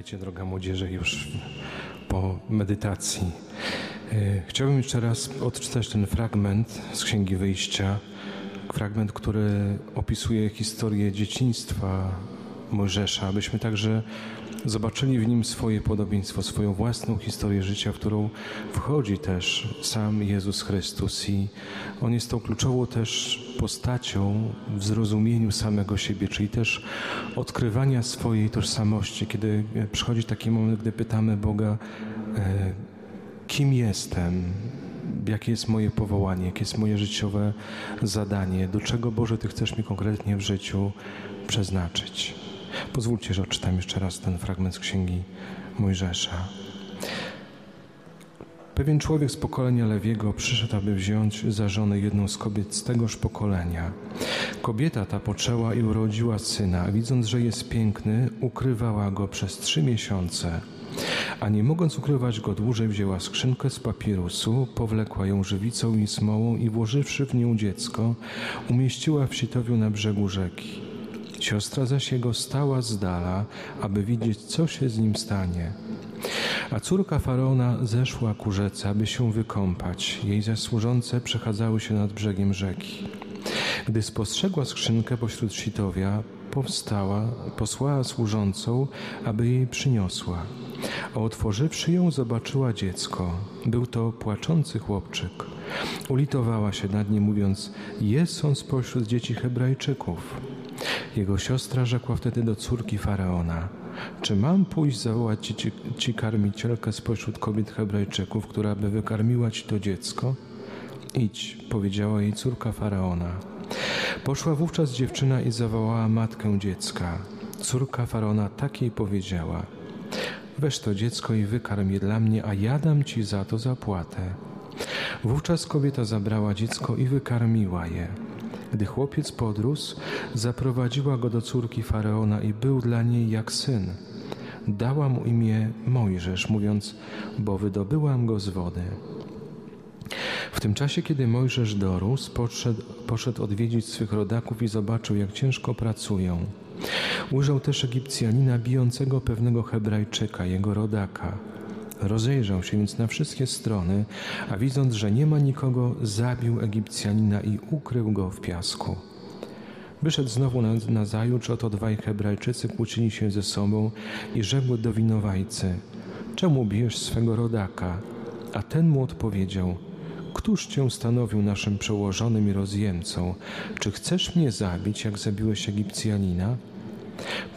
Witajcie, droga młodzieży, już po medytacji. E, chciałbym jeszcze raz odczytać ten fragment z Księgi Wyjścia. Fragment, który opisuje historię dzieciństwa Mojżesza, abyśmy także zobaczyli w nim swoje podobieństwo, swoją własną historię życia, w którą wchodzi też sam Jezus Chrystus i On jest tą kluczową też postacią w zrozumieniu samego siebie, czyli też odkrywania swojej tożsamości, kiedy przychodzi taki moment, gdy pytamy Boga, e, kim jestem, jakie jest moje powołanie, jakie jest moje życiowe zadanie, do czego Boże Ty chcesz mi konkretnie w życiu przeznaczyć. Pozwólcie, że odczytam jeszcze raz ten fragment z księgi Mojżesza. Pewien człowiek z pokolenia Lewiego przyszedł, aby wziąć za żonę jedną z kobiet z tegoż pokolenia. Kobieta ta poczęła i urodziła syna, a widząc, że jest piękny, ukrywała go przez trzy miesiące. A nie mogąc ukrywać go dłużej, wzięła skrzynkę z papirusu, powlekła ją żywicą i smołą i włożywszy w nią dziecko, umieściła w sitowiu na brzegu rzeki. Siostra zaś jego stała z dala, aby widzieć, co się z nim stanie. A córka faraona zeszła ku rzece, aby się wykąpać. Jej zaś służące przechadzały się nad brzegiem rzeki. Gdy spostrzegła skrzynkę pośród sitowia, powstała, posłała służącą, aby jej przyniosła. A otworzywszy ją, zobaczyła dziecko. Był to płaczący chłopczyk. Ulitowała się nad nim, mówiąc: Jest on spośród dzieci Hebrajczyków. Jego siostra rzekła wtedy do córki faraona: Czy mam pójść zawołać ci, ci, ci karmicielkę spośród kobiet Hebrajczyków, która by wykarmiła ci to dziecko? Idź, powiedziała jej córka faraona. Poszła wówczas dziewczyna i zawołała matkę dziecka. Córka faraona tak jej powiedziała: Weź to dziecko i wykarm je dla mnie, a ja dam ci za to zapłatę. Wówczas kobieta zabrała dziecko i wykarmiła je. Gdy chłopiec podrósł, zaprowadziła go do córki faraona i był dla niej jak syn. Dała mu imię Mojżesz, mówiąc: Bo wydobyłam go z wody. W tym czasie, kiedy Mojżesz dorósł, poszedł, poszedł odwiedzić swych rodaków i zobaczył, jak ciężko pracują. Ujrzał też Egipcjanina bijącego pewnego Hebrajczyka, jego rodaka. Rozejrzał się więc na wszystkie strony, a widząc, że nie ma nikogo, zabił Egipcjanina i ukrył go w piasku. Wyszedł znowu na, na zajutrz, oto dwaj Hebrajczycy kłócili się ze sobą i rzekł do winowajcy: Czemu bijesz swego rodaka? A ten mu odpowiedział: Któż cię stanowił naszym przełożonym i rozjemcą? Czy chcesz mnie zabić, jak zabiłeś Egipcjanina?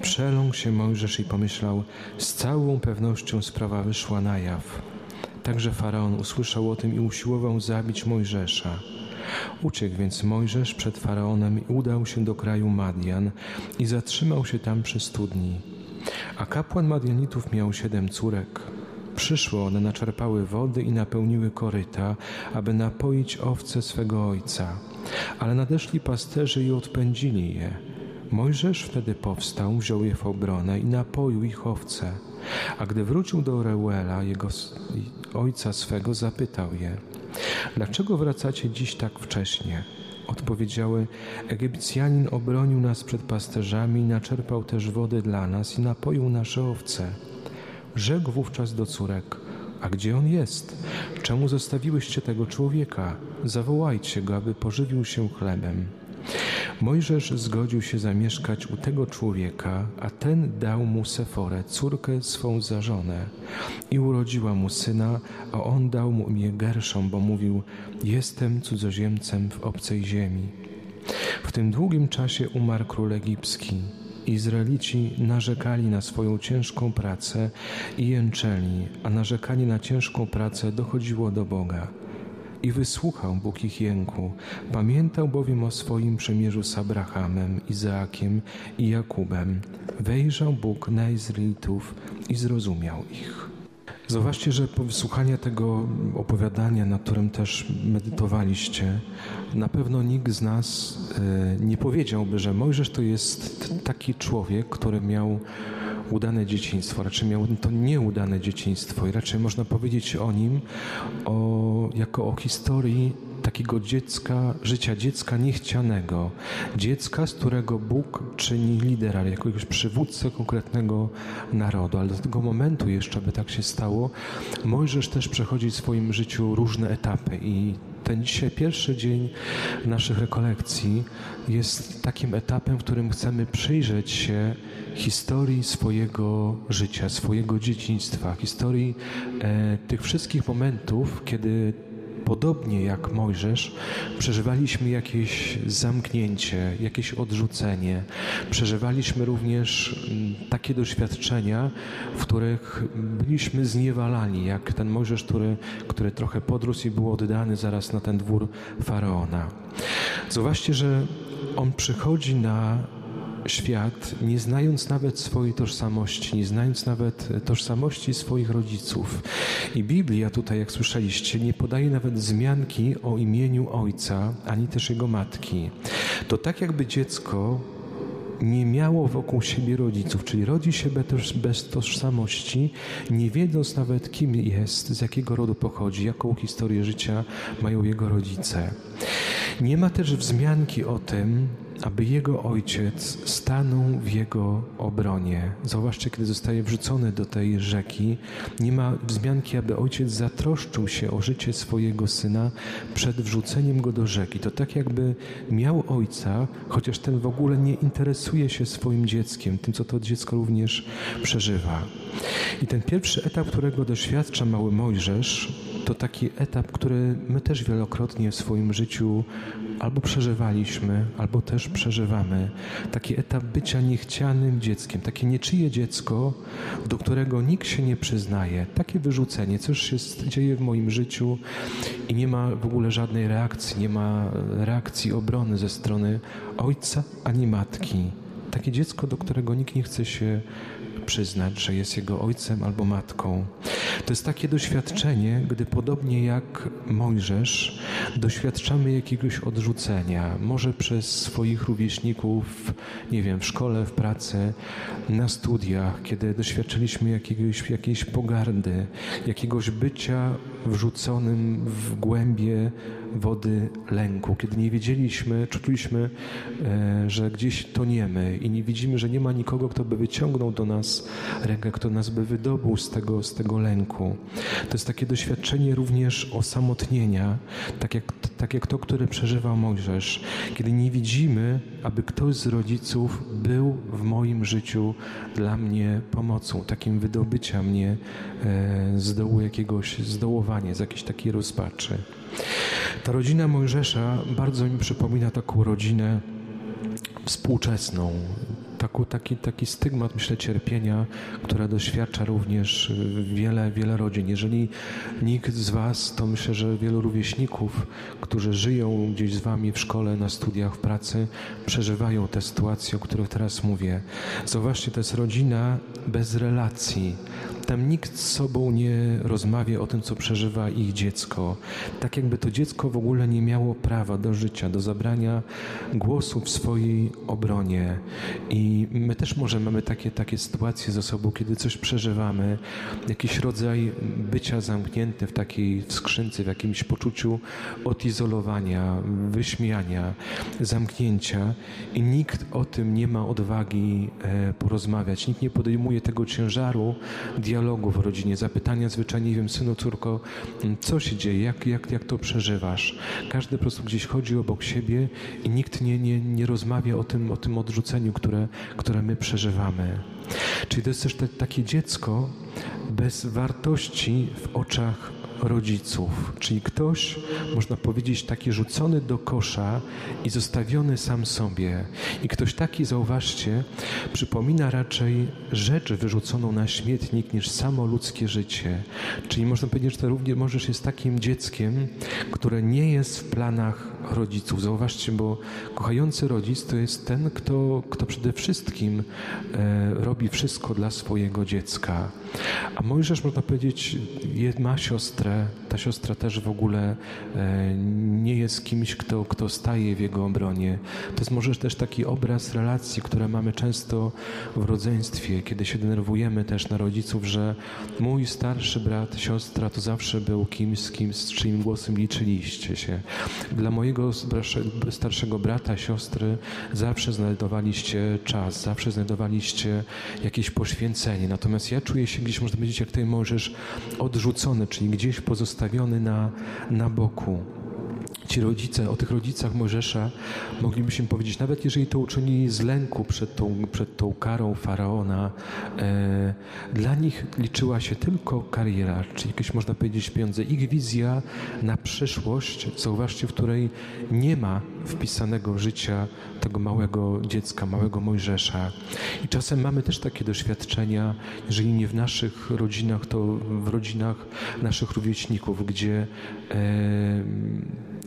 Przeląkł się Mojżesz i pomyślał, z całą pewnością sprawa wyszła na jaw. Także Faraon usłyszał o tym i usiłował zabić Mojżesza. Uciekł więc Mojżesz przed Faraonem i udał się do kraju Madian i zatrzymał się tam przy studni. A kapłan Madianitów miał siedem córek. Przyszły one, naczerpały wody i napełniły koryta, aby napoić owce swego ojca. Ale nadeszli pasterze i odpędzili je. Mojżesz wtedy powstał, wziął je w obronę i napoił ich owce. A gdy wrócił do Reuela, jego ojca swego, zapytał je: Dlaczego wracacie dziś tak wcześnie? Odpowiedziały: Egipcjanin obronił nas przed pasterzami naczerpał też wody dla nas i napoił nasze owce. Rzekł wówczas do córek: A gdzie on jest? Czemu zostawiłyście tego człowieka? Zawołajcie go, aby pożywił się chlebem. Mojżesz zgodził się zamieszkać u tego człowieka, a ten dał mu Seforę, córkę swą za żonę. I urodziła mu syna, a on dał mu imię Gerszom, bo mówił: Jestem cudzoziemcem w obcej ziemi. W tym długim czasie umarł król egipski. Izraelici narzekali na swoją ciężką pracę i jęczeli, a narzekanie na ciężką pracę dochodziło do Boga. I wysłuchał Bóg ich jęku. Pamiętał bowiem o swoim przemierzu z Abrahamem, Izaakiem i Jakubem. Wejrzał Bóg na Izraelitów i zrozumiał ich. Zauważcie, że po wysłuchaniu tego opowiadania, na którym też medytowaliście, na pewno nikt z nas e, nie powiedziałby, że Mojżesz to jest taki człowiek, który miał udane dzieciństwo, raczej miał to nieudane dzieciństwo i raczej można powiedzieć o nim o, jako o historii takiego dziecka, życia dziecka niechcianego, dziecka, z którego Bóg czyni lidera, jakiegoś przywódcę konkretnego narodu. Ale do tego momentu jeszcze, by tak się stało, Mojżesz też przechodzi w swoim życiu różne etapy i ten dzisiaj pierwszy dzień naszych rekolekcji jest takim etapem, w którym chcemy przyjrzeć się historii swojego życia, swojego dzieciństwa, historii e, tych wszystkich momentów, kiedy podobnie jak Mojżesz, przeżywaliśmy jakieś zamknięcie, jakieś odrzucenie. Przeżywaliśmy również mm, takie doświadczenia, w których byliśmy zniewalani, jak ten Mojżesz, który, który trochę podrósł i był oddany zaraz na ten dwór faraona. Zauważcie, że on przychodzi na świat, nie znając nawet swojej tożsamości, nie znając nawet tożsamości swoich rodziców. I Biblia tutaj, jak słyszeliście, nie podaje nawet wzmianki o imieniu ojca, ani też jego matki. To tak jakby dziecko nie miało wokół siebie rodziców, czyli rodzi się bez tożsamości, nie wiedząc nawet kim jest, z jakiego rodu pochodzi, jaką historię życia mają jego rodzice. Nie ma też wzmianki o tym, aby jego ojciec stanął w jego obronie. Zauważcie, kiedy zostaje wrzucony do tej rzeki, nie ma wzmianki, aby ojciec zatroszczył się o życie swojego syna przed wrzuceniem go do rzeki. To tak jakby miał ojca, chociaż ten w ogóle nie interesuje się swoim dzieckiem, tym, co to dziecko również przeżywa. I ten pierwszy etap, którego doświadcza mały Mojżesz, to taki etap, który my też wielokrotnie w swoim życiu albo przeżywaliśmy, albo też przeżywamy. Taki etap bycia niechcianym dzieckiem, takie nieczyje dziecko, do którego nikt się nie przyznaje. Takie wyrzucenie, coś się dzieje w moim życiu i nie ma w ogóle żadnej reakcji, nie ma reakcji obrony ze strony ojca ani matki. Takie dziecko, do którego nikt nie chce się przyznać, że jest jego ojcem albo matką. To jest takie doświadczenie, gdy podobnie jak Mojżesz doświadczamy jakiegoś odrzucenia, może przez swoich rówieśników, nie wiem, w szkole, w pracy, na studiach, kiedy doświadczyliśmy jakiegoś, jakiejś pogardy, jakiegoś bycia wrzuconym w głębie wody lęku, kiedy nie wiedzieliśmy, czuliśmy, e, że gdzieś toniemy i nie widzimy, że nie ma nikogo, kto by wyciągnął do nas rękę, kto nas by wydobył z tego, z tego lęku. To jest takie doświadczenie również osamotnienia, tak jak, tak jak to, które przeżywał Mojżesz, kiedy nie widzimy, aby ktoś z rodziców był w moim życiu dla mnie pomocą, takim wydobycia mnie e, z dołu jakiegoś zdołowania, z jakiejś takiej rozpaczy. Ta rodzina Mojżesza bardzo mi przypomina taką rodzinę współczesną, taką, taki, taki stygmat, myślę, cierpienia, która doświadcza również wiele, wiele rodzin. Jeżeli nikt z Was, to myślę, że wielu rówieśników, którzy żyją gdzieś z Wami w szkole, na studiach, w pracy, przeżywają te sytuacje, o których teraz mówię. Zauważcie, to jest rodzina bez relacji. Tam nikt z sobą nie rozmawia o tym, co przeżywa ich dziecko. Tak jakby to dziecko w ogóle nie miało prawa do życia, do zabrania głosu w swojej obronie. I my też może mamy takie, takie sytuacje ze sobą, kiedy coś przeżywamy, jakiś rodzaj bycia zamknięty w takiej skrzynce, w jakimś poczuciu odizolowania, wyśmiania, zamknięcia i nikt o tym nie ma odwagi e, porozmawiać. Nikt nie podejmuje tego ciężaru w rodzinie, zapytania zwyczajnie, nie wiem, synu, córko, co się dzieje, jak, jak, jak to przeżywasz. Każdy po prostu gdzieś chodzi obok siebie i nikt nie, nie, nie rozmawia o tym, o tym odrzuceniu, które, które my przeżywamy. Czyli to jest też te, takie dziecko bez wartości w oczach rodziców, czyli ktoś, można powiedzieć, taki rzucony do kosza i zostawiony sam sobie. I ktoś taki, zauważcie, przypomina raczej rzecz wyrzuconą na śmietnik niż samo ludzkie życie. Czyli można powiedzieć, że to również możesz jest takim dzieckiem, które nie jest w planach rodziców. Zauważcie, bo kochający rodzic to jest ten, kto, kto przede wszystkim e, robi wszystko dla swojego dziecka. A Mojżesz, można powiedzieć, ma siostrę, ta siostra też w ogóle e, nie jest kimś, kto, kto staje w jego obronie. To jest może też taki obraz relacji, które mamy często w rodzeństwie, kiedy się denerwujemy też na rodziców, że mój starszy brat, siostra to zawsze był kimś, z kim, z czyim głosem liczyliście się. Dla mojego starszego brata, siostry zawsze znajdowaliście czas, zawsze znajdowaliście jakieś poświęcenie. Natomiast ja czuję się gdzieś, można powiedzieć, jak tutaj możesz odrzucony, czyli gdzieś pozostawiony na, na boku ci rodzice, o tych rodzicach Mojżesza moglibyśmy powiedzieć, nawet jeżeli to uczynili z lęku przed tą, przed tą karą faraona, e, dla nich liczyła się tylko kariera, czyli jakieś można powiedzieć pieniądze. Ich wizja na przyszłość, zauważcie, w której nie ma wpisanego życia tego małego dziecka, małego Mojżesza. I czasem mamy też takie doświadczenia, jeżeli nie w naszych rodzinach, to w rodzinach naszych rówieśników, gdzie e,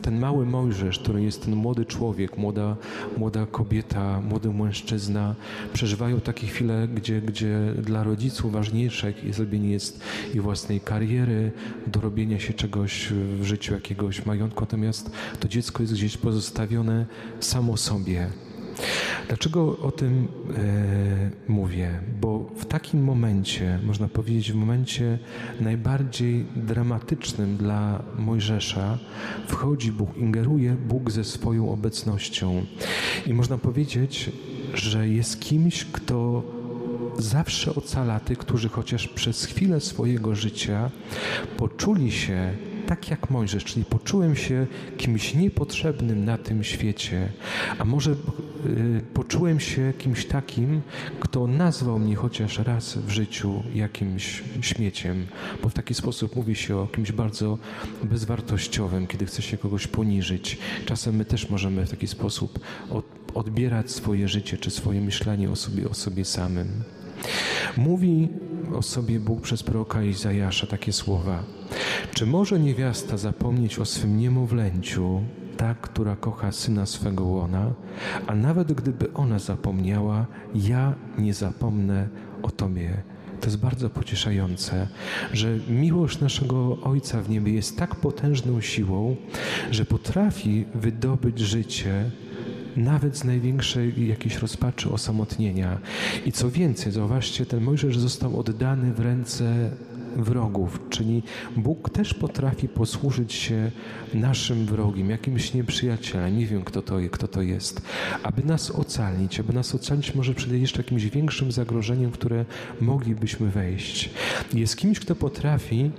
ten mały Mojżesz, który jest ten młody człowiek, młoda, młoda kobieta, młody mężczyzna, przeżywają takie chwile, gdzie, gdzie dla rodziców ważniejsze zrobienie jest i własnej kariery, dorobienia się czegoś w życiu, jakiegoś majątku, natomiast to dziecko jest gdzieś pozostawione samo sobie. Dlaczego o tym e, mówię? Bo w takim momencie, można powiedzieć, w momencie najbardziej dramatycznym dla Mojżesza, wchodzi Bóg, ingeruje Bóg ze swoją obecnością. I można powiedzieć, że jest kimś, kto zawsze ocala tych, którzy chociaż przez chwilę swojego życia poczuli się tak jak Mojżesz, czyli poczułem się kimś niepotrzebnym na tym świecie, a może poczułem się kimś takim, kto nazwał mnie chociaż raz w życiu jakimś śmieciem, bo w taki sposób mówi się o kimś bardzo bezwartościowym, kiedy chce się kogoś poniżyć. Czasem my też możemy w taki sposób odbierać swoje życie czy swoje myślenie o sobie, o sobie samym. Mówi o sobie Bóg przez proroka Izajasza takie słowa. Czy może niewiasta zapomnieć o swym niemowlęciu, ta, która kocha syna swego łona, a nawet gdyby ona zapomniała, ja nie zapomnę o Tobie. To jest bardzo pocieszające, że miłość naszego Ojca w niebie jest tak potężną siłą, że potrafi wydobyć życie nawet z największej jakiejś rozpaczy osamotnienia. I co więcej, zauważcie, ten Mojżesz został oddany w ręce wrogów, czyli Bóg też potrafi posłużyć się naszym wrogiem, jakimś nieprzyjacielem, nie wiem kto to, kto to jest, aby nas ocalić, aby nas ocalić może przed jeszcze jakimś większym zagrożeniem, które moglibyśmy wejść. Jest kimś, kto potrafi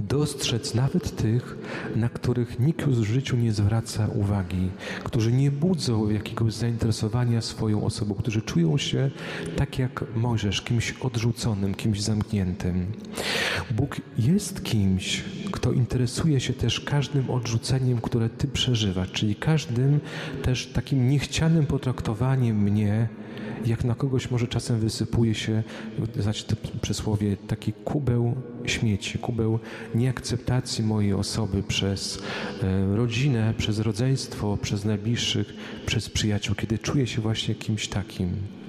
dostrzec nawet tych, na których nikt w życiu nie zwraca uwagi, którzy nie budzą jakiegoś zainteresowania swoją osobą, którzy czują się tak jak Mojżesz, kimś odrzuconym, kimś zamkniętym. Bóg jest kimś, kto interesuje się też każdym odrzuceniem, które Ty przeżywasz, czyli każdym też takim niechcianym potraktowaniem mnie, jak na kogoś może czasem wysypuje się, znaczy to przysłowie, taki kubeł śmieci, kubeł nieakceptacji mojej osoby przez e, rodzinę, przez rodzeństwo, przez najbliższych, przez przyjaciół, kiedy czuję się właśnie kimś takim.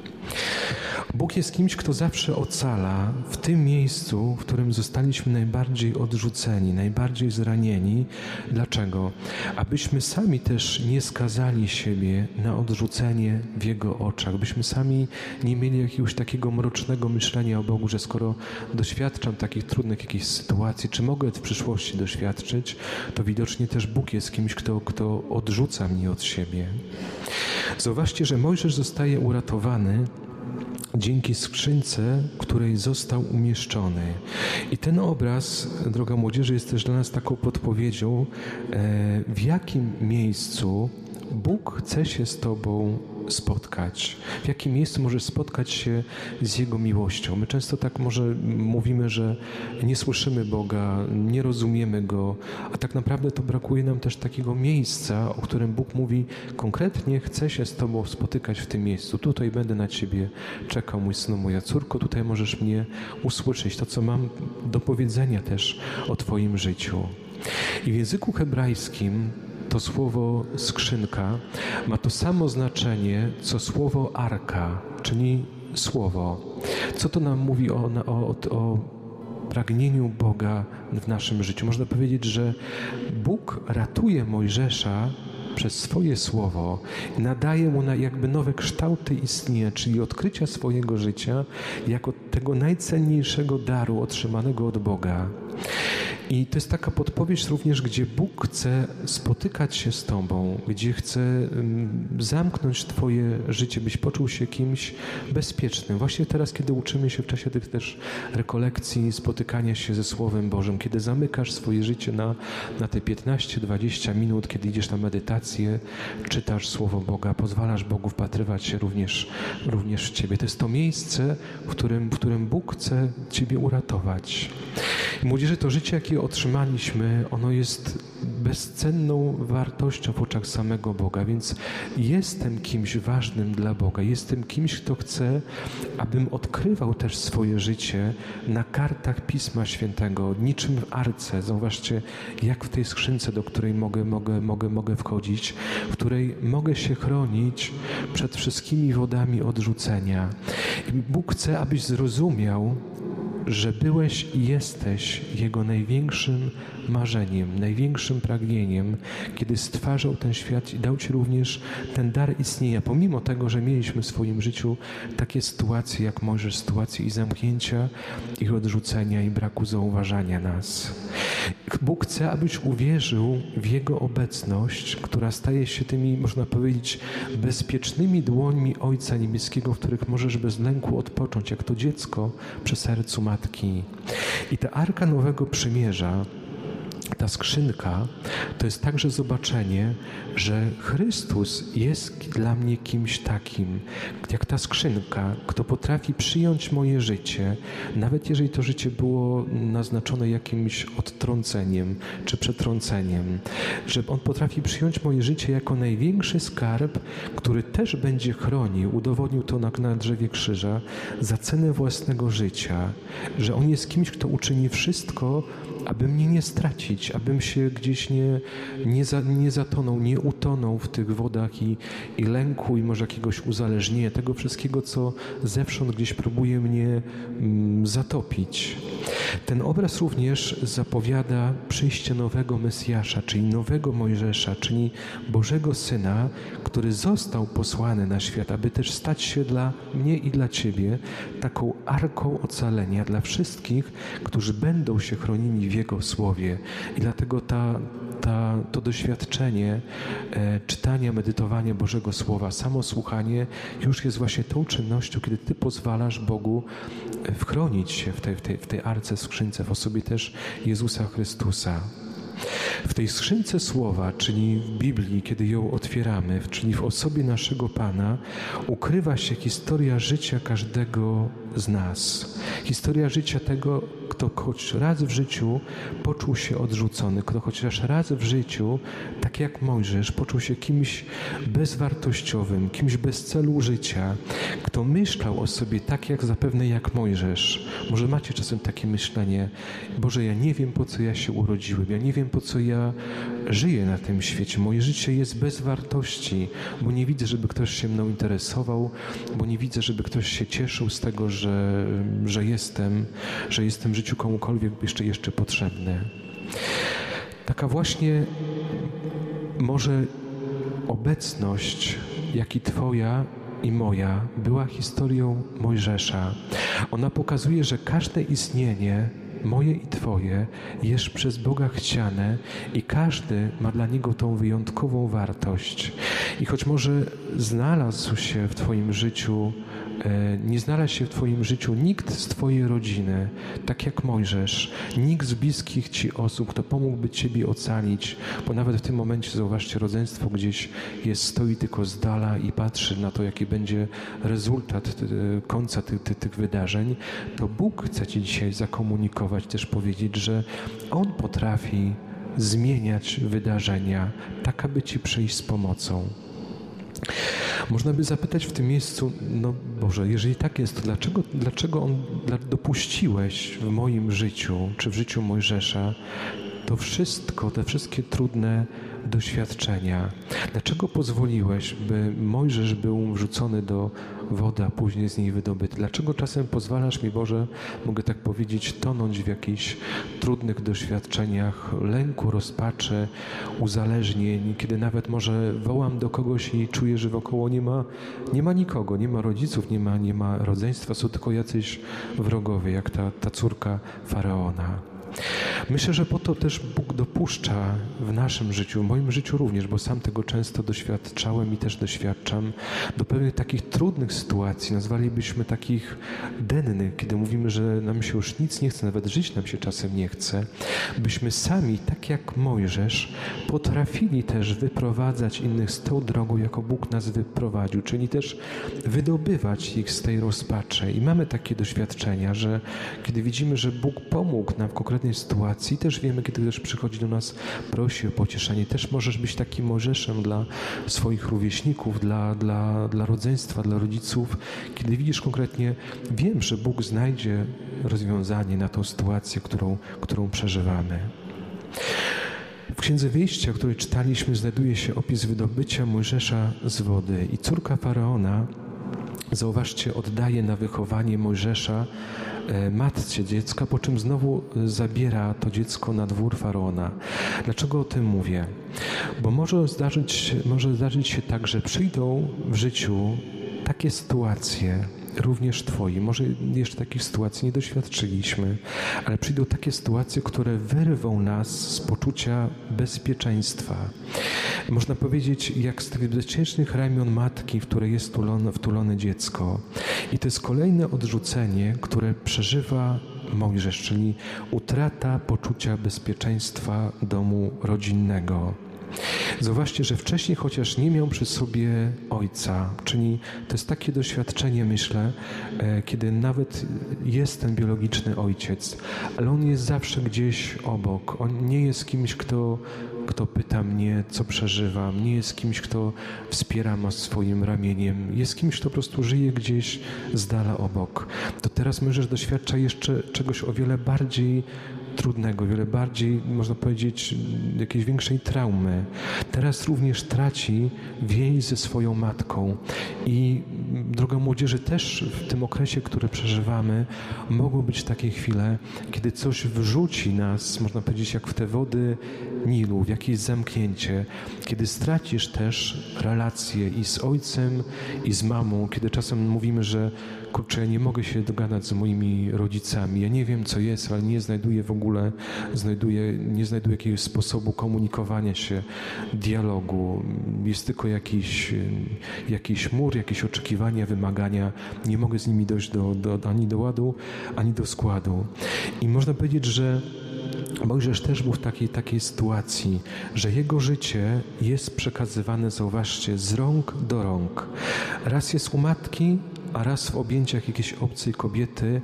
Bóg jest kimś, kto zawsze ocala w tym miejscu, w którym zostaliśmy najbardziej odrzuceni, najbardziej zranieni. Dlaczego? Abyśmy sami też nie skazali siebie na odrzucenie w Jego oczach, byśmy sami nie mieli jakiegoś takiego mrocznego myślenia o Bogu, że skoro doświadczam takich trudnych jakichś sytuacji, czy mogę w przyszłości doświadczyć, to widocznie też Bóg jest kimś, kto, kto odrzuca mnie od siebie. Zauważcie, że Mojżesz zostaje uratowany dzięki skrzynce, której został umieszczony. I ten obraz, droga młodzieży, jest też dla nas taką podpowiedzią, e, w jakim miejscu Bóg chce się z Tobą spotkać? W jakim miejscu możesz spotkać się z Jego miłością? My często tak może mówimy, że nie słyszymy Boga, nie rozumiemy Go, a tak naprawdę to brakuje nam też takiego miejsca, o którym Bóg mówi konkretnie, chcę się z Tobą spotykać w tym miejscu. Tutaj będę na Ciebie czekał, mój synu, moja córko, tutaj możesz mnie usłyszeć, to co mam do powiedzenia też o Twoim życiu. I w języku hebrajskim to słowo skrzynka ma to samo znaczenie, co słowo arka, czyli słowo. Co to nam mówi o, o, o pragnieniu Boga w naszym życiu. Można powiedzieć, że Bóg ratuje Mojżesza przez swoje słowo nadaje mu na jakby nowe kształty istnienia, czyli odkrycia swojego życia jako tego najcenniejszego daru otrzymanego od Boga. I to jest taka podpowiedź również, gdzie Bóg chce spotykać się z Tobą, gdzie chce mm, zamknąć Twoje życie, byś poczuł się kimś bezpiecznym. Właśnie teraz, kiedy uczymy się w czasie tych też rekolekcji, spotykania się ze Słowem Bożym, kiedy zamykasz swoje życie na, na te 15-20 minut, kiedy idziesz na medytację, czytasz Słowo Boga, pozwalasz Bogu wpatrywać się również, również w Ciebie. To jest to miejsce, w którym, w którym Bóg chce Ciebie uratować. Młodzieży to życie, jakie otrzymaliśmy, ono jest bezcenną wartością w oczach samego Boga, więc jestem kimś ważnym dla Boga. Jestem kimś, kto chce, abym odkrywał też swoje życie na kartach Pisma Świętego, niczym w arce. Zauważcie, jak w tej skrzynce, do której mogę, mogę, mogę, mogę wchodzić, w której mogę się chronić przed wszystkimi wodami odrzucenia. I Bóg chce, abyś zrozumiał, że byłeś i jesteś Jego największym marzeniem, największym pragnieniem, kiedy stwarzał ten świat i dał Ci również ten dar istnienia, pomimo tego, że mieliśmy w swoim życiu takie sytuacje, jak może sytuacje i zamknięcia, i odrzucenia, i braku zauważania nas. Bóg chce, abyś uwierzył w Jego obecność, która staje się tymi, można powiedzieć, bezpiecznymi dłońmi Ojca Niebieskiego, w których możesz bez lęku odpocząć, jak to dziecko przy sercu matki. I ta Arka Nowego Przymierza, ta skrzynka to jest także zobaczenie, że Chrystus jest dla mnie kimś takim, jak ta skrzynka, kto potrafi przyjąć moje życie, nawet jeżeli to życie było naznaczone jakimś odtrąceniem czy przetrąceniem, że On potrafi przyjąć moje życie jako największy skarb, który też będzie chronił, udowodnił to na, na drzewie krzyża, za cenę własnego życia, że On jest kimś, kto uczyni wszystko, aby mnie nie stracić, abym się gdzieś nie, nie, za, nie zatonął, nie utonął w tych wodach i, i lęku i może jakiegoś uzależnienia, tego wszystkiego, co zewsząd gdzieś próbuje mnie mm, zatopić. Ten obraz również zapowiada przyjście nowego Mesjasza, czyli nowego Mojżesza, czyli Bożego Syna, który został posłany na świat, aby też stać się dla mnie i dla Ciebie taką arką ocalenia dla wszystkich, którzy będą się chronili w Jego Słowie. I dlatego ta, ta, to doświadczenie e, czytania, medytowania Bożego Słowa, samo słuchanie już jest właśnie tą czynnością, kiedy Ty pozwalasz Bogu e, wchronić się w tej, w tej, w tej arce skrzynce, w osobie też Jezusa Chrystusa. W tej skrzynce słowa, czyli w Biblii, kiedy ją otwieramy, czyli w osobie naszego Pana, ukrywa się historia życia każdego z nas. Historia życia tego, kto choć raz w życiu poczuł się odrzucony, kto chociaż raz w życiu, tak jak Mojżesz, poczuł się kimś bezwartościowym, kimś bez celu życia, kto myślał o sobie tak jak zapewne jak Mojżesz. Może macie czasem takie myślenie, Boże, ja nie wiem po co ja się urodziłem, ja nie wiem po co ja żyję na tym świecie. Moje życie jest bez wartości, bo nie widzę, żeby ktoś się mną interesował, bo nie widzę, żeby ktoś się cieszył z tego, że, że jestem, że jestem w życiu komukolwiek jeszcze, jeszcze potrzebny. Taka właśnie może obecność, jak i Twoja i moja, była historią Mojżesza. Ona pokazuje, że każde istnienie moje i Twoje jest przez Boga chciane i każdy ma dla Niego tą wyjątkową wartość. I choć może znalazł się w Twoim życiu nie znalazł się w Twoim życiu nikt z Twojej rodziny, tak jak Mojżesz, nikt z bliskich Ci osób, kto pomógłby Ciebie ocalić, bo nawet w tym momencie, zauważcie, rodzeństwo gdzieś jest, stoi tylko z dala i patrzy na to, jaki będzie rezultat e, końca tych wydarzeń, to Bóg chce Ci dzisiaj zakomunikować, też powiedzieć, że On potrafi zmieniać wydarzenia, tak aby Ci przyjść z pomocą. Można by zapytać w tym miejscu, no Boże, jeżeli tak jest, to dlaczego, dlaczego on dopuściłeś w moim życiu, czy w życiu Mojżesza, to wszystko, te wszystkie trudne doświadczenia. Dlaczego pozwoliłeś, by Mojżesz był wrzucony do wody, a później z niej wydobyty? Dlaczego czasem pozwalasz mi, Boże, mogę tak powiedzieć, tonąć w jakichś trudnych doświadczeniach, lęku, rozpaczy, uzależnień, kiedy nawet może wołam do kogoś i czuję, że wokoło nie ma, nie ma nikogo, nie ma rodziców, nie ma, nie ma rodzeństwa, są tylko jacyś wrogowie, jak ta, ta córka Faraona. Myślę, że po to też Bóg dopuszcza w naszym życiu, w moim życiu również, bo sam tego często doświadczałem i też doświadczam, do pewnych takich trudnych sytuacji, nazwalibyśmy takich dennych, kiedy mówimy, że nam się już nic nie chce, nawet żyć nam się czasem nie chce, byśmy sami, tak jak Mojżesz, potrafili też wyprowadzać innych z tą drogą, jako Bóg nas wyprowadził, czyli też wydobywać ich z tej rozpaczy. I mamy takie doświadczenia, że kiedy widzimy, że Bóg pomógł nam w konkretnym konkretnej sytuacji. Też wiemy, kiedy ktoś przychodzi do nas, prosi o pocieszenie. Też możesz być takim możeszem dla swoich rówieśników, dla, dla, dla rodzeństwa, dla rodziców. Kiedy widzisz konkretnie, wiem, że Bóg znajdzie rozwiązanie na tą sytuację, którą, którą przeżywamy. W Księdze Wyjścia, której czytaliśmy, znajduje się opis wydobycia Mojżesza z wody i córka Faraona, zauważcie, oddaje na wychowanie Mojżesza E, matce dziecka, po czym znowu zabiera to dziecko na dwór faraona. Dlaczego o tym mówię? Bo może zdarzyć, może zdarzyć się tak, że przyjdą w życiu takie sytuacje, również Twoi. Może jeszcze takich sytuacji nie doświadczyliśmy, ale przyjdą takie sytuacje, które wyrwą nas z poczucia bezpieczeństwa. Można powiedzieć, jak z tych bezpiecznych ramion matki, w której jest wtulone, wtulone dziecko. I to jest kolejne odrzucenie, które przeżywa Mojżesz, czyli utrata poczucia bezpieczeństwa domu rodzinnego. Zauważcie, że wcześniej, chociaż nie miał przy sobie ojca, czyli to jest takie doświadczenie, myślę, e, kiedy nawet jest ten biologiczny ojciec, ale on jest zawsze gdzieś obok. On nie jest kimś, kto, kto pyta mnie, co przeżywam, nie jest kimś, kto wspiera mnie swoim ramieniem, jest kimś, kto po prostu żyje gdzieś z dala obok. To teraz mężczyzn doświadcza jeszcze czegoś o wiele bardziej trudnego, wiele bardziej, można powiedzieć, jakiejś większej traumy. Teraz również traci więź ze swoją matką. I droga młodzieży, też w tym okresie, który przeżywamy, mogą być takie chwile, kiedy coś wrzuci nas, można powiedzieć, jak w te wody Nilu, w jakieś zamknięcie, kiedy stracisz też relacje i z ojcem, i z mamą, kiedy czasem mówimy, że kurczę, ja nie mogę się dogadać z moimi rodzicami, ja nie wiem, co jest, ale nie znajduję w ogóle, znajduję, nie znajduję jakiegoś sposobu komunikowania się, dialogu, jest tylko jakiś, jakiś mur, jakieś oczekiwania, wymagania, nie mogę z nimi dojść do, do, ani do ładu, ani do składu. I można powiedzieć, że Mojżesz też był w takiej, takiej sytuacji, że jego życie jest przekazywane, zauważcie, z rąk do rąk. Raz jest u matki, a raz w objęciach jakiejś obcej kobiety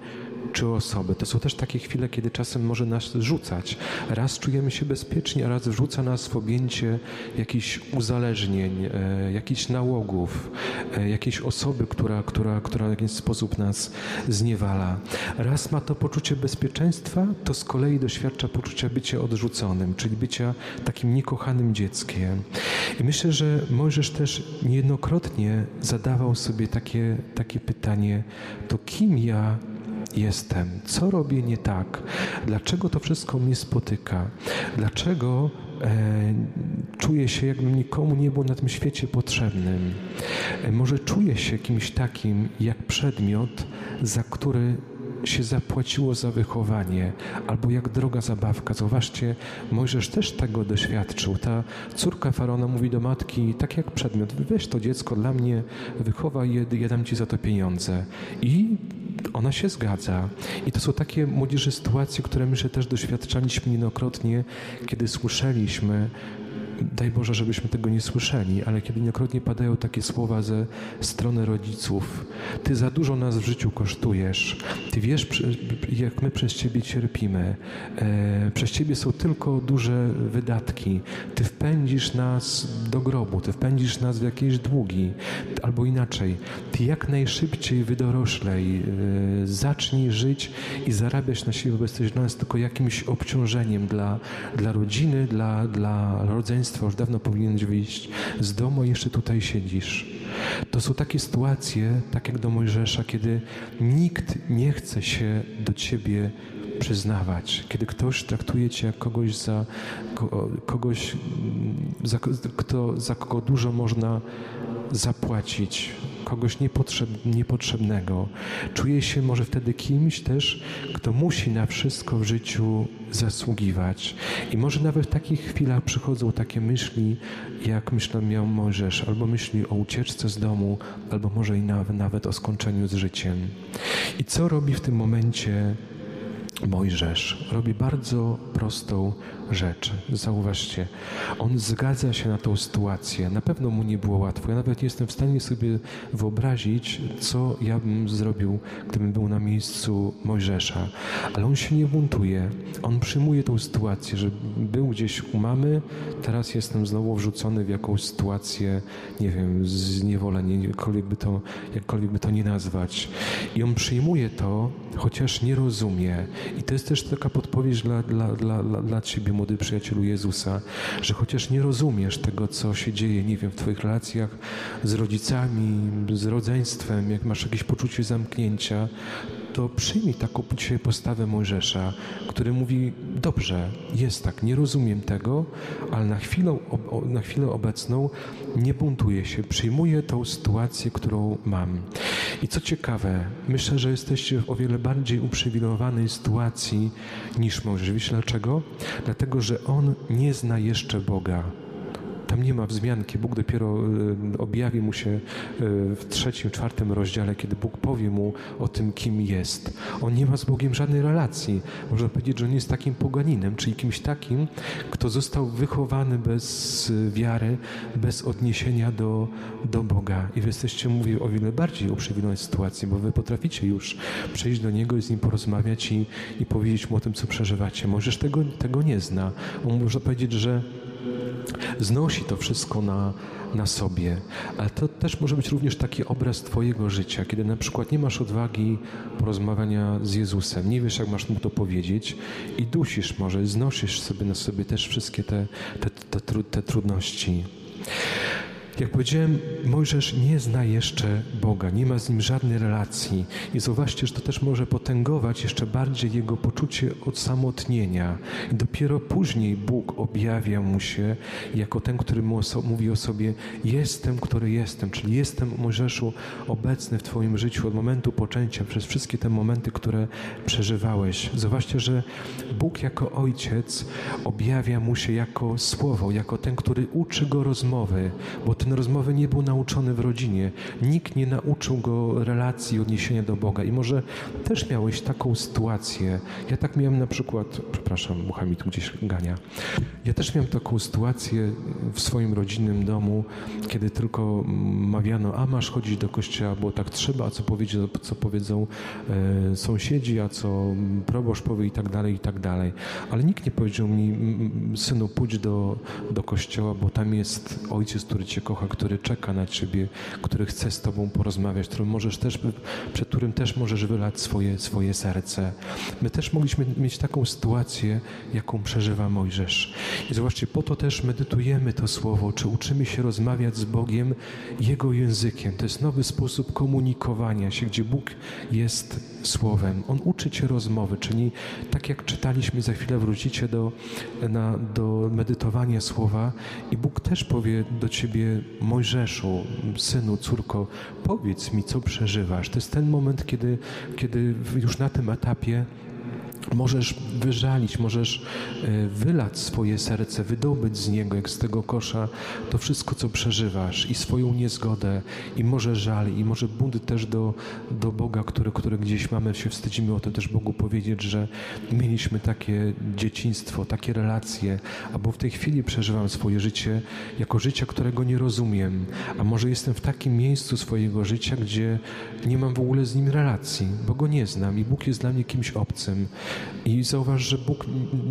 czy osoby. To są też takie chwile, kiedy czasem może nas rzucać. Raz czujemy się bezpiecznie, a raz wrzuca nas w objęcie jakichś uzależnień, e, jakichś nałogów, e, jakiejś osoby, która, która, która w jakiś sposób nas zniewala. Raz ma to poczucie bezpieczeństwa, to z kolei doświadcza poczucia bycia odrzuconym, czyli bycia takim niekochanym dzieckiem. I myślę, że Mojżesz też niejednokrotnie zadawał sobie takie, takie pytanie, to kim ja jestem, co robię nie tak, dlaczego to wszystko mnie spotyka, dlaczego e, czuję się, jakbym nikomu nie był na tym świecie potrzebnym. E, może czuję się kimś takim jak przedmiot, za który się zapłaciło za wychowanie, albo jak droga zabawka. Zauważcie, Mojżesz też tego doświadczył. Ta córka Faraona mówi do matki, tak jak przedmiot, weź to dziecko dla mnie, wychowaj je, ja dam ci za to pieniądze. I ona się zgadza. I to są takie młodzieży sytuacje, które my też doświadczaliśmy niejednokrotnie, kiedy słyszeliśmy, daj Boże, żebyśmy tego nie słyszeli, ale kiedy niejednokrotnie padają takie słowa ze strony rodziców, Ty za dużo nas w życiu kosztujesz, Ty wiesz, jak my przez Ciebie cierpimy, e, przez Ciebie są tylko duże wydatki, Ty wpędzisz nas do grobu, Ty wpędzisz nas w jakieś długi, albo inaczej, Ty jak najszybciej wydoroślej, e, zacznij żyć i zarabiać na siebie, bo jesteś dla nas tylko jakimś obciążeniem dla, dla rodziny, dla, dla rodzeństwa. Już dawno powinieneś wyjść z domu, jeszcze tutaj siedzisz. To są takie sytuacje, tak jak do Mojżesza, kiedy nikt nie chce się do ciebie przyznawać, kiedy ktoś traktuje cię jak kogoś za kogoś, za, kto, za kogo dużo można zapłacić, kogoś niepotrzeb, niepotrzebnego. Czuje się może wtedy kimś też, kto musi na wszystko w życiu zasługiwać. I może nawet w takich chwilach przychodzą takie myśli, jak myślał miał Mojżesz, albo myśli o ucieczce z domu, albo może i nawet, nawet o skończeniu z życiem. I co robi w tym momencie Mojżesz? Robi bardzo prostą rzecz. Zauważcie, on zgadza się na tą sytuację. Na pewno mu nie było łatwo. Ja nawet nie jestem w stanie sobie wyobrazić, co ja bym zrobił, gdybym był na miejscu Mojżesza. Ale on się nie buntuje. On przyjmuje tą sytuację, że był gdzieś u mamy, teraz jestem znowu wrzucony w jakąś sytuację, nie wiem, zniewolenie, jakkolwiek by to, jakkolwiek by to nie nazwać. I on przyjmuje to, chociaż nie rozumie. I to jest też taka podpowiedź dla, dla, dla, dla ciebie, młody przyjacielu Jezusa, że chociaż nie rozumiesz tego, co się dzieje, nie wiem, w Twoich relacjach z rodzicami, z rodzeństwem, jak masz jakieś poczucie zamknięcia, to przyjmij taką dzisiaj postawę Mojżesza, który mówi: Dobrze, jest tak, nie rozumiem tego, ale na chwilę, na chwilę obecną nie buntuję się, przyjmuję tą sytuację, którą mam. I co ciekawe, myślę, że jesteście w o wiele bardziej uprzywilejowanej sytuacji niż Mojżesz. Wiecie dlaczego? Dlatego, że on nie zna jeszcze Boga. Tam nie ma wzmianki. Bóg dopiero e, objawi mu się e, w trzecim, czwartym rozdziale, kiedy Bóg powie mu o tym, kim jest. On nie ma z Bogiem żadnej relacji. Można powiedzieć, że on jest takim poganinem, czyli kimś takim, kto został wychowany bez wiary, bez odniesienia do, do Boga. I wy jesteście, mówię, o wiele bardziej uprzywilejowanej sytuacji, bo wy potraficie już przejść do Niego i z Nim porozmawiać i, i powiedzieć mu o tym, co przeżywacie. Możesz tego, tego nie zna. On może powiedzieć, że znosi to wszystko na, na sobie. Ale to też może być również taki obraz Twojego życia, kiedy na przykład nie masz odwagi porozmawiania z Jezusem, nie wiesz, jak masz mu to powiedzieć i dusisz może, znosisz sobie na sobie też wszystkie te, te, te, te, te trudności. Jak powiedziałem, Mojżesz nie zna jeszcze Boga, nie ma z nim żadnej relacji. I zauważcie, że to też może potęgować jeszcze bardziej jego poczucie odsamotnienia. I dopiero później Bóg objawia mu się jako ten, który mówi o sobie: Jestem, który jestem, czyli jestem, Mojżeszu, obecny w Twoim życiu od momentu poczęcia, przez wszystkie te momenty, które przeżywałeś. Zauważcie, że Bóg jako Ojciec objawia mu się jako Słowo, jako ten, który uczy go rozmowy, bo ten rozmowy nie był nauczony w rodzinie. Nikt nie nauczył go relacji, odniesienia do Boga. I może też miałeś taką sytuację. Ja tak miałem na przykład, przepraszam, mucha tu gdzieś gania. Ja też miałem taką sytuację w swoim rodzinnym domu, kiedy tylko mawiano, a masz chodzić do kościoła, bo tak trzeba, a co, powiedzie, co powiedzą e, sąsiedzi, a co proboszcz powie i tak dalej, i tak dalej. Ale nikt nie powiedział mi, synu, pójdź do, do kościoła, bo tam jest ojciec, który cię kocha, który czeka na ciebie, który chce z tobą porozmawiać, którym możesz też, przed którym też możesz wylać swoje, swoje serce. My też mogliśmy mieć taką sytuację, jaką przeżywa Mojżesz. I zobaczcie, po to też medytujemy to słowo, czy uczymy się rozmawiać z Bogiem Jego językiem. To jest nowy sposób komunikowania się, gdzie Bóg jest Słowem. On uczy Cię rozmowy, czyli tak jak czytaliśmy, za chwilę wrócicie do, na, do medytowania Słowa i Bóg też powie do Ciebie, Mojżeszu, synu, córko, powiedz mi, co przeżywasz. To jest ten moment, kiedy, kiedy już na tym etapie Możesz wyżalić, możesz e, wylać swoje serce, wydobyć z niego, jak z tego kosza, to wszystko, co przeżywasz i swoją niezgodę, i może żal, i może bunt też do, do Boga, który, który gdzieś mamy, się wstydzimy o tym też Bogu powiedzieć, że mieliśmy takie dzieciństwo, takie relacje, albo w tej chwili przeżywam swoje życie jako życie, którego nie rozumiem, a może jestem w takim miejscu swojego życia, gdzie nie mam w ogóle z nim relacji, bo go nie znam i Bóg jest dla mnie kimś obcym. I zauważ, że Bóg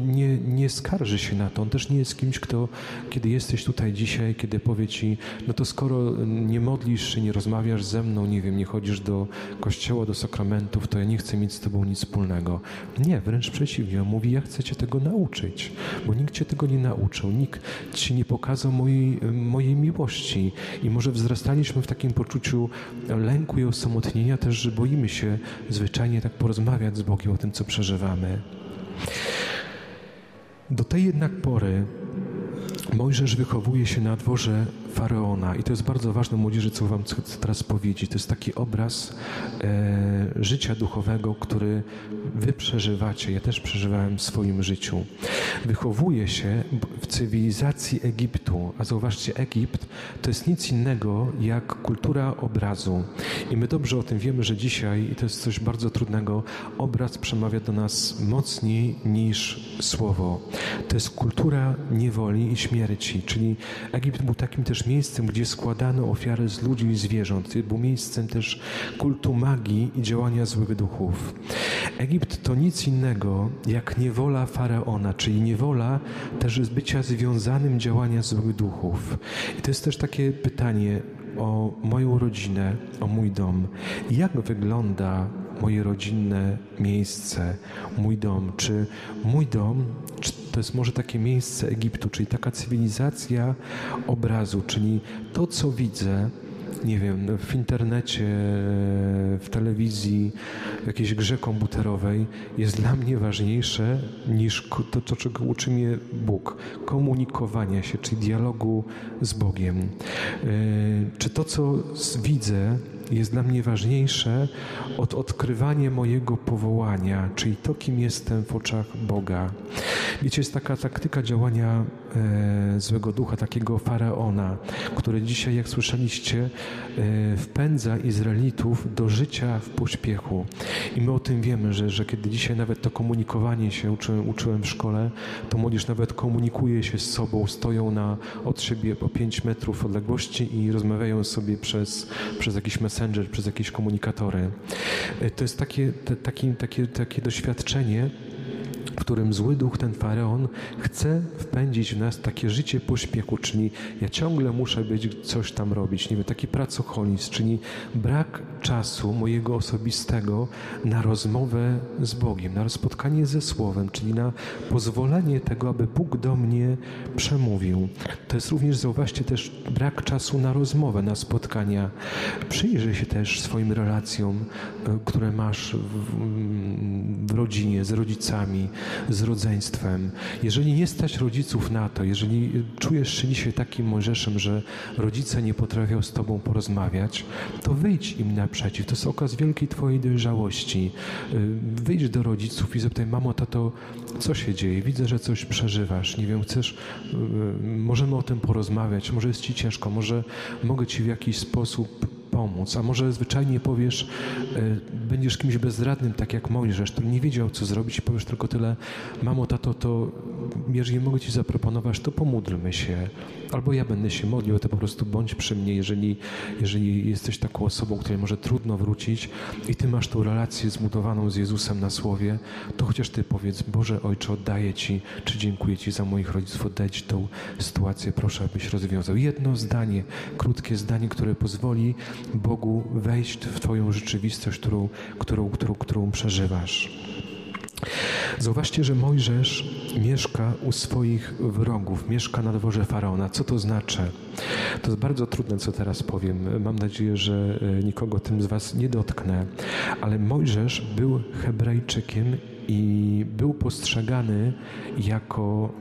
nie, nie skarży się na to. On też nie jest kimś, kto, kiedy jesteś tutaj dzisiaj, kiedy powie ci, no to skoro nie modlisz się, nie rozmawiasz ze mną, nie wiem, nie chodzisz do kościoła, do sakramentów, to ja nie chcę mieć z tobą nic wspólnego. Nie, wręcz przeciwnie. On mówi, ja chcę cię tego nauczyć, bo nikt cię tego nie nauczył. Nikt ci nie pokazał mojej, mojej miłości. I może wzrastaliśmy w takim poczuciu lęku i osamotnienia też, że boimy się zwyczajnie tak porozmawiać z Bogiem o tym, co przeżywamy. Do tej jednak pory Mojżesz wychowuje się na dworze faraona i to jest bardzo ważne młodzieży, co wam teraz powiedzieć. To jest taki obraz e, życia duchowego, który wy przeżywacie. Ja też przeżywałem w swoim życiu. Wychowuje się w cywilizacji Egiptu, a zauważcie, Egipt to jest nic innego jak kultura obrazu. I my dobrze o tym wiemy, że dzisiaj, i to jest coś bardzo trudnego, obraz przemawia do nas mocniej niż słowo. To jest kultura niewoli i śmierci, czyli Egipt był takim też miejscem, gdzie składano ofiary z ludzi i zwierząt. Był miejscem też kultu magii i działania złych duchów. Egipt to nic innego jak niewola faraona, czyli niewola też bycia związanym działania złych duchów. I to jest też takie pytanie o moją rodzinę, o mój dom. Jak wygląda moje rodzinne miejsce, mój dom? Czy mój dom czy to jest może takie miejsce Egiptu, czyli taka cywilizacja obrazu, czyli to, co widzę, nie wiem, w internecie, w telewizji, w jakiejś grze komputerowej jest dla mnie ważniejsze niż to, to, czego uczy mnie Bóg. Komunikowania się, czyli dialogu z Bogiem. E, czy to, co widzę, jest dla mnie ważniejsze od odkrywania mojego powołania, czyli to, kim jestem w oczach Boga. Wiecie, jest taka taktyka działania złego ducha, takiego faraona, który dzisiaj, jak słyszeliście, e, wpędza Izraelitów do życia w pośpiechu. I my o tym wiemy, że, że kiedy dzisiaj nawet to komunikowanie się uczyłem, uczyłem w szkole, to młodzież nawet komunikuje się z sobą, stoją na, od siebie po 5 metrów odległości i rozmawiają sobie przez, przez jakiś messenger, przez jakieś komunikatory. E, to jest takie, te, takie, takie, takie doświadczenie, w którym zły duch, ten faraon, chce wpędzić w nas takie życie pośpiechu, czyli ja ciągle muszę być coś tam robić, nie wiem, taki pracoholizm, czyli brak czasu mojego osobistego na rozmowę z Bogiem, na spotkanie ze Słowem, czyli na pozwolenie tego, aby Bóg do mnie przemówił. To jest również, zauważcie, też brak czasu na rozmowę, na spotkania. Przyjrzyj się też swoim relacjom, e, które masz w, w rodzinie, z rodzicami, z rodzeństwem. Jeżeli nie stać rodziców na to, jeżeli czujesz się dzisiaj takim Mojżeszem, że rodzice nie potrafią z Tobą porozmawiać, to wyjdź im naprzeciw. To jest okaz wielkiej Twojej dojrzałości. Y, wyjdź do rodziców i zapytaj, mamo, tato, co się dzieje? Widzę, że coś przeżywasz. Nie wiem, chcesz, y, możemy o tym porozmawiać, może jest Ci ciężko, może mogę Ci w jakiś sposób pomóc. A może zwyczajnie powiesz, e, będziesz kimś bezradnym, tak jak Mojżesz, który nie wiedział, co zrobić i powiesz tylko tyle, mamo, tato, to jeżeli mogę Ci zaproponować, to pomódlmy się. Albo ja będę się modlił, to po prostu bądź przy mnie, jeżeli, jeżeli jesteś taką osobą, której może trudno wrócić i Ty masz tą relację zbudowaną z Jezusem na słowie, to chociaż Ty powiedz, Boże Ojcze, oddaję Ci, czy dziękuję Ci za moich rodziców, oddaj Ci tą sytuację, proszę, abyś rozwiązał. Jedno zdanie, krótkie zdanie, które pozwoli Bogu wejść w Twoją rzeczywistość, którą, którą, którą, którą przeżywasz. Zauważcie, że Mojżesz mieszka u swoich wrogów, mieszka na dworze faraona. Co to znaczy? To jest bardzo trudne, co teraz powiem. Mam nadzieję, że e, nikogo tym z Was nie dotknę, ale Mojżesz był Hebrajczykiem i był postrzegany jako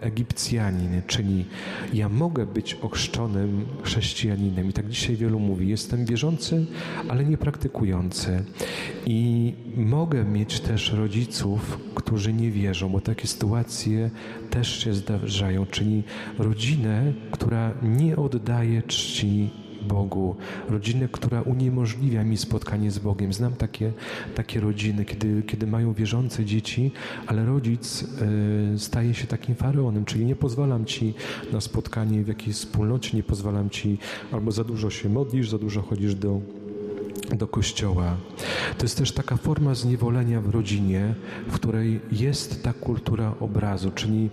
Egipcjanin, czyli ja mogę być ochrzczonym chrześcijaninem. I tak dzisiaj wielu mówi, jestem wierzący, ale nie praktykujący. I mogę mieć też rodziców, którzy nie wierzą, bo takie sytuacje też się zdarzają, czyli rodzinę, która nie oddaje czci Bogu, rodzinę, która uniemożliwia mi spotkanie z Bogiem. Znam takie, takie rodziny, kiedy, kiedy mają wierzące dzieci, ale rodzic y, staje się takim faraonem, czyli nie pozwalam ci na spotkanie w jakiejś wspólnocie, nie pozwalam ci, albo za dużo się modlisz, za dużo chodzisz do do kościoła. To jest też taka forma zniewolenia w rodzinie, w której jest ta kultura obrazu, czyli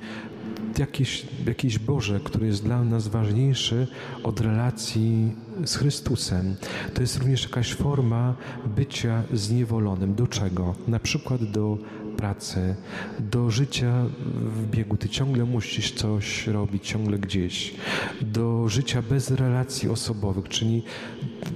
jakiś, jakiś Boże, który jest dla nas ważniejszy od relacji z Chrystusem. To jest również jakaś forma bycia zniewolonym. Do czego? Na przykład do pracy, do życia w biegu. Ty ciągle musisz coś robić, ciągle gdzieś. Do życia bez relacji osobowych, czyli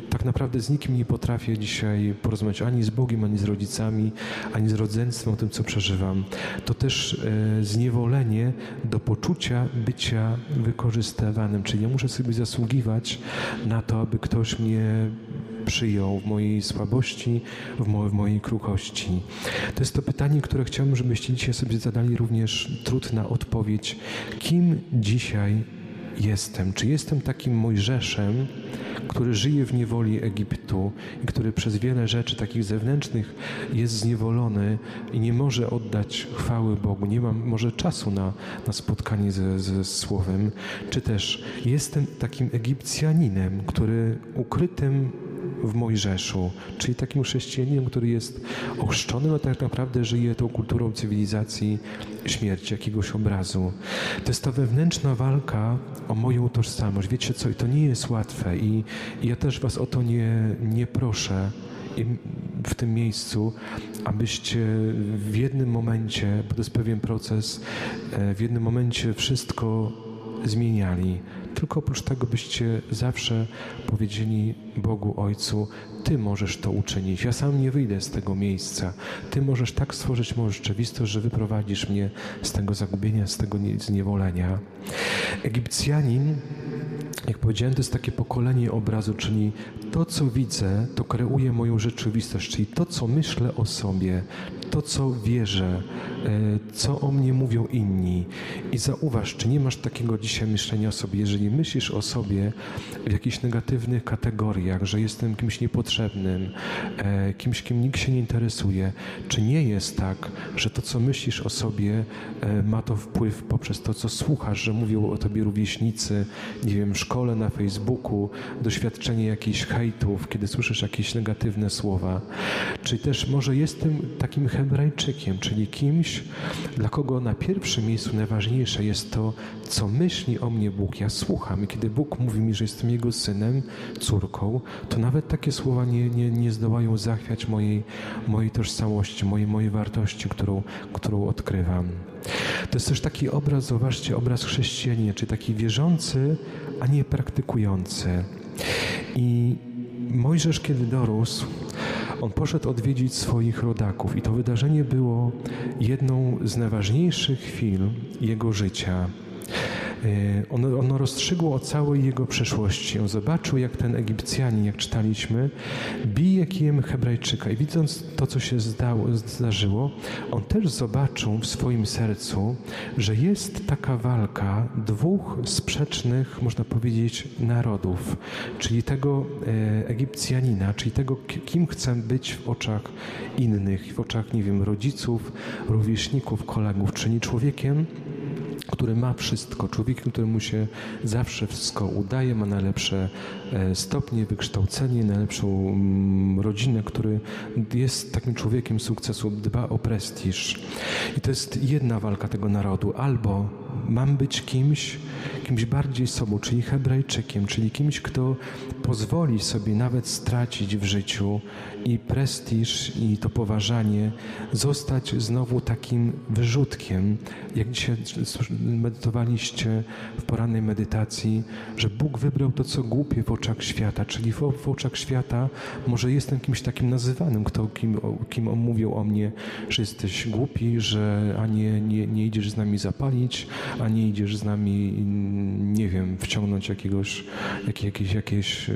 tak naprawdę z nikim nie potrafię dzisiaj porozmawiać ani z Bogiem, ani z rodzicami, ani z rodzeństwem o tym, co przeżywam. To też e, zniewolenie do poczucia bycia wykorzystywanym, czyli ja muszę sobie zasługiwać na to, aby ktoś mnie przyjął w mojej słabości, w, mo w mojej kruchości. To jest to pytanie, które chciałbym, żebyście dzisiaj sobie zadali również trudna odpowiedź. Kim dzisiaj jestem? Czy jestem takim Mojżeszem, który żyje w niewoli Egiptu i który przez wiele rzeczy takich zewnętrznych jest zniewolony i nie może oddać chwały Bogu, nie ma może czasu na, na spotkanie ze, ze Słowem, czy też jestem takim Egipcjaninem, który ukrytym w Mojżeszu, czyli takim chrześcijaninem, który jest ochrzczony, a tak naprawdę żyje tą kulturą cywilizacji śmierci, jakiegoś obrazu. To jest ta wewnętrzna walka o moją tożsamość. Wiecie co, i to nie jest łatwe i, i ja też was o to nie, nie proszę w tym miejscu, abyście w jednym momencie, bo to jest pewien proces, e, w jednym momencie wszystko zmieniali. Tylko oprócz tego byście zawsze powiedzieli Bogu Ojcu, Ty możesz to uczynić. Ja sam nie wyjdę z tego miejsca. Ty możesz tak stworzyć moją rzeczywistość, że wyprowadzisz mnie z tego zagubienia, z tego zniewolenia. Egipcjanin jak powiedziałem, to jest takie pokolenie obrazu, czyli to, co widzę, to kreuje moją rzeczywistość, czyli to, co myślę o sobie, to, co wierzę, e, co o mnie mówią inni. I zauważ, czy nie masz takiego dzisiaj myślenia o sobie, jeżeli myślisz o sobie w jakichś negatywnych kategoriach, że jestem kimś niepotrzebnym, e, kimś, kim nikt się nie interesuje, czy nie jest tak, że to, co myślisz o sobie, e, ma to wpływ poprzez to, co słuchasz, że mówią o tobie rówieśnicy, nie wiem, w szkole, na Facebooku, doświadczenie jakichś hejtów, kiedy słyszysz jakieś negatywne słowa. Czy też może jestem takim Hebrajczykiem, czyli kimś, dla kogo na pierwszym miejscu najważniejsze jest to, co myśli o mnie Bóg. Ja słucham i kiedy Bóg mówi mi, że jestem Jego synem, córką, to nawet takie słowa nie, nie, nie zdołają zachwiać mojej, mojej tożsamości, mojej, mojej wartości, którą, którą odkrywam. To jest też taki obraz, zobaczcie, obraz chrześcijanina, czy taki wierzący, a nie praktykujący. I Mojżesz, kiedy dorósł, on poszedł odwiedzić swoich rodaków i to wydarzenie było jedną z najważniejszych chwil jego życia. E, ono, ono rozstrzygło o całej jego przeszłości. On zobaczył, jak ten Egipcjanin, jak czytaliśmy, bije kijem Hebrajczyka. I widząc to, co się zdało, zdarzyło, on też zobaczył w swoim sercu, że jest taka walka dwóch sprzecznych, można powiedzieć, narodów, czyli tego e, Egipcjanina, czyli tego, kim chcę być w oczach innych, w oczach, nie wiem, rodziców, rówieśników, kolegów, czyli człowiekiem, który ma wszystko, człowiekiem, któremu się zawsze wszystko udaje, ma najlepsze e, stopnie, wykształcenie, najlepszą mm, rodzinę, który jest takim człowiekiem sukcesu, dba o prestiż. I to jest jedna walka tego narodu. Albo mam być kimś, kimś bardziej sobą, czyli Hebrajczykiem, czyli kimś, kto pozwoli sobie nawet stracić w życiu i prestiż, i to poważanie, zostać znowu takim wyrzutkiem, jak dzisiaj medytowaliście w porannej medytacji, że Bóg wybrał to, co głupie w oczach świata, czyli w, w oczach świata może jestem kimś takim nazywanym, kto, kim, kim on mówił o mnie, że jesteś głupi, że a nie, nie, nie idziesz z nami zapalić, a nie idziesz z nami, nie wiem, wciągnąć jakiegoś, jakieś, jakieś e,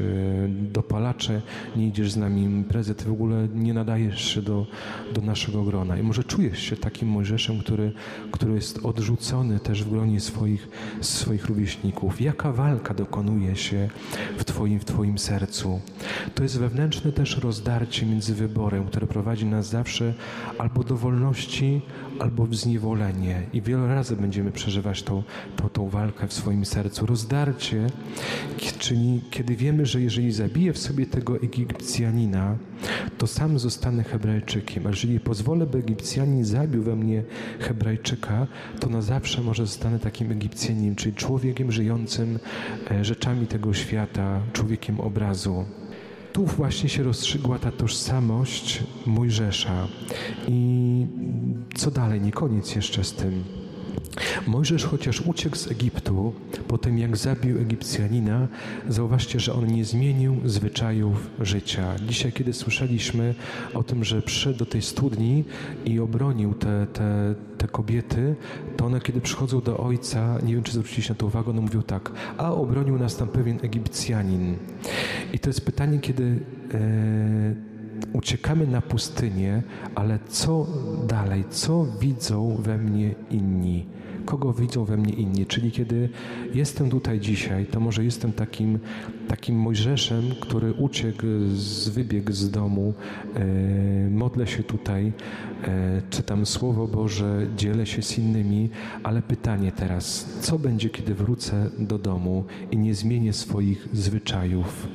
dopalacze, nie idziesz z nami imprezy, ty w ogóle nie nadajesz się do, do naszego grona. I może czujesz się takim Mojżeszem, który, który jest odrzucony też w gronie swoich, swoich rówieśników. Jaka walka dokonuje się w twoim, w twoim sercu? To jest wewnętrzne też rozdarcie między wyborem, które prowadzi nas zawsze albo do wolności, albo w zniewolenie. I wiele razy będziemy przeżywać tą, tą, tą walkę w swoim sercu. Rozdarcie, czyli kiedy wiemy, że jeżeli zabiję w sobie tego Egipcjanina, to sam zostanę Hebrajczykiem. A jeżeli pozwolę, by Egipcjanin zabił we mnie Hebrajczyka, to na zawsze może zostanę takim Egipcjaninem, czyli człowiekiem żyjącym e, rzeczami tego świata, człowiekiem obrazu tu właśnie się rozstrzygła ta tożsamość Mojżesza. I co dalej? Nie koniec jeszcze z tym. Mojżesz chociaż uciekł z Egiptu, po tym jak zabił Egipcjanina, zauważcie, że on nie zmienił zwyczajów życia. Dzisiaj, kiedy słyszeliśmy o tym, że przyszedł do tej studni i obronił te, te, te kobiety, to one, kiedy przychodzą do ojca, nie wiem, czy zwróciliście na to uwagę, one mówią tak, a obronił nas tam pewien Egipcjanin. I to jest pytanie, kiedy e, uciekamy na pustynię, ale co dalej? Co widzą we mnie inni? kogo widzą we mnie inni. Czyli kiedy jestem tutaj dzisiaj, to może jestem takim, takim Mojżeszem, który uciekł, z, wybiegł z domu, e, modlę się tutaj, e, czytam Słowo Boże, dzielę się z innymi, ale pytanie teraz, co będzie, kiedy wrócę do domu i nie zmienię swoich zwyczajów?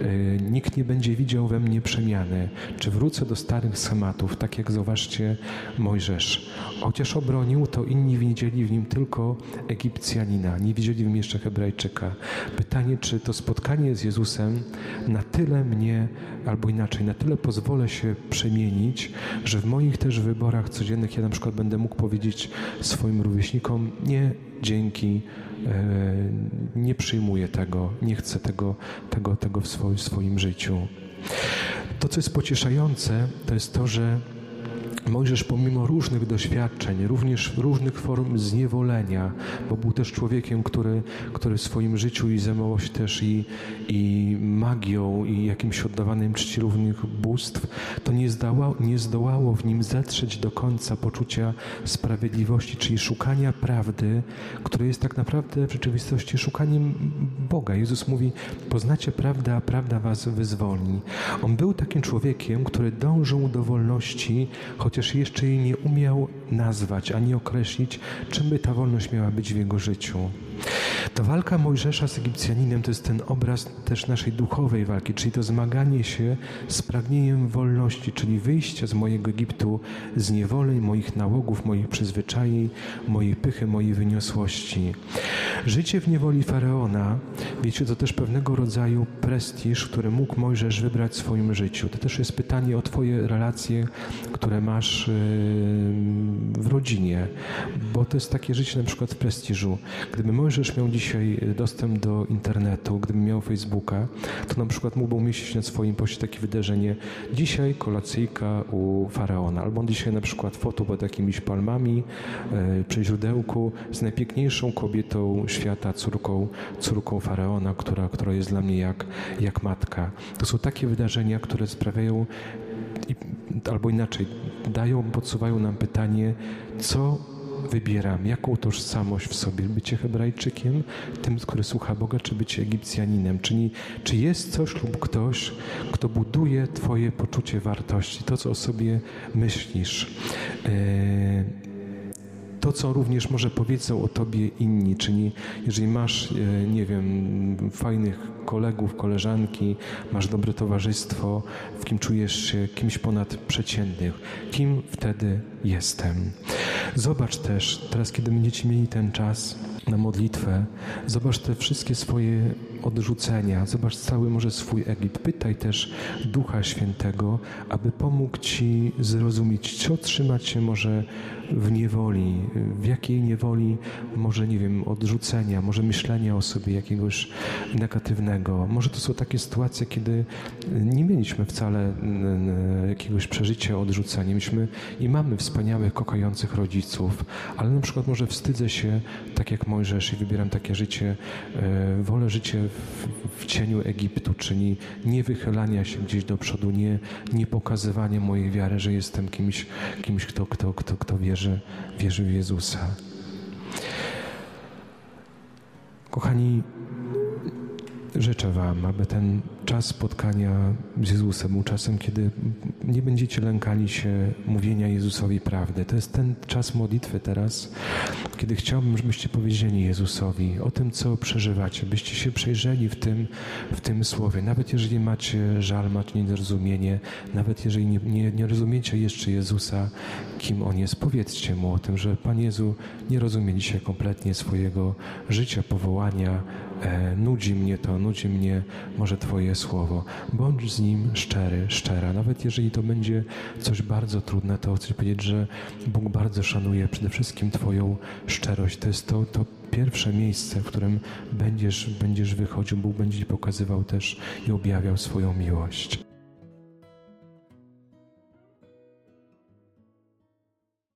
E, nikt nie będzie widział we mnie przemiany. Czy wrócę do starych schematów, tak jak zobaczcie Mojżesz. Chociaż obronił, to inni widzieli w nim tylko Egipcjanina, nie widzieli w nim jeszcze Hebrajczyka. Pytanie, czy to spotkanie z Jezusem na tyle mnie, albo inaczej, na tyle pozwolę się przemienić, że w moich też wyborach codziennych ja na przykład będę mógł powiedzieć swoim rówieśnikom, nie, dzięki, e, nie przyjmuję tego, nie chcę tego, tego, tego w swoim życiu. To, co jest pocieszające, to jest to, że Mojżesz pomimo różnych doświadczeń, również różnych form zniewolenia, bo był też człowiekiem, który, który w swoim życiu i zajmował się też i, i magią, i jakimś oddawaniem czci różnych bóstw, to nie, zdało, nie zdołało w nim zetrzeć do końca poczucia sprawiedliwości, czyli szukania prawdy, które jest tak naprawdę w rzeczywistości szukaniem Boga. Jezus mówi, poznacie prawdę, a prawda was wyzwolni. On był takim człowiekiem, który dążył do wolności, chociaż jeszcze jej nie umiał nazwać ani określić, czym by ta wolność miała być w jego życiu. Ta walka Mojżesza z Egipcjaninem to jest ten obraz też naszej duchowej walki, czyli to zmaganie się z pragnieniem wolności, czyli wyjścia z mojego Egiptu, z niewoleń, moich nałogów, moich przyzwyczajeń, mojej pychy, mojej wyniosłości. Życie w niewoli Faraona, wiecie, to też pewnego rodzaju prestiż, który mógł Mojżesz wybrać w swoim życiu. To też jest pytanie o Twoje relacje, które masz w rodzinie, bo to jest takie życie na przykład w prestiżu. Gdyby Mojżesz miał dzisiaj dostęp do internetu, gdyby miał Facebooka, to na przykład mógłby umieścić na swoim poście takie wydarzenie. Dzisiaj kolacyjka u Faraona, albo dzisiaj na przykład foto pod jakimiś palmami e, przy źródełku z najpiękniejszą kobietą świata, córką, córką Faraona, która, która jest dla mnie jak, jak matka. To są takie wydarzenia, które sprawiają albo inaczej, dają, podsuwają nam pytanie, co wybieram, jaką tożsamość w sobie, bycie Hebrajczykiem, tym, który słucha Boga, czy bycie Egipcjaninem. Czyli czy jest coś lub ktoś, kto buduje Twoje poczucie wartości, to, co o sobie myślisz. E, to, co również może powiedzą o tobie inni, czyli jeżeli masz, e, nie wiem, fajnych kolegów, koleżanki, masz dobre towarzystwo, w kim czujesz się kimś ponadprzeciętnych, kim wtedy jestem. Zobacz też, teraz kiedy będziecie mieli ten czas na modlitwę, zobacz te wszystkie swoje odrzucenia, zobacz cały może swój Egipt. Pytaj też Ducha Świętego, aby pomógł Ci zrozumieć, co trzymać się może w niewoli, w jakiej niewoli może, nie wiem, odrzucenia, może myślenia o sobie jakiegoś negatywnego. Może to są takie sytuacje, kiedy nie mieliśmy wcale jakiegoś przeżycia odrzucenia. Mieliśmy i mamy wspaniałych, kochających rodziców, ale na przykład może wstydzę się, tak jak Mojżesz i wybieram takie życie, e, wolę życie w, w cieniu Egiptu, czyli nie wychylania się gdzieś do przodu, nie, nie mojej wiary, że jestem kimś, kimś kto, kto, kto, kto wierzy, wierzy w Jezusa. Kochani, życzę Wam, aby ten czas spotkania z Jezusem był czasem, kiedy nie będziecie lękali się mówienia Jezusowi prawdy. To jest ten czas modlitwy teraz, kiedy chciałbym, żebyście powiedzieli Jezusowi o tym, co przeżywacie, byście się przejrzeli w tym, w tym słowie. Nawet jeżeli macie żal, macie niezrozumienie, nawet jeżeli nie, nie, nie rozumiecie jeszcze Jezusa, kim On jest, powiedzcie Mu o tym, że Pan Jezu nie rozumie dzisiaj kompletnie swojego życia, powołania, nudzi mnie to, nudzi mnie może Twoje słowo. Bądź z Nim szczery, szczera. Nawet jeżeli to będzie coś bardzo trudne, to chcę powiedzieć, że Bóg bardzo szanuje przede wszystkim Twoją szczerość. To jest to, to pierwsze miejsce, w którym będziesz, będziesz wychodził. Bóg będzie Ci pokazywał też i objawiał swoją miłość.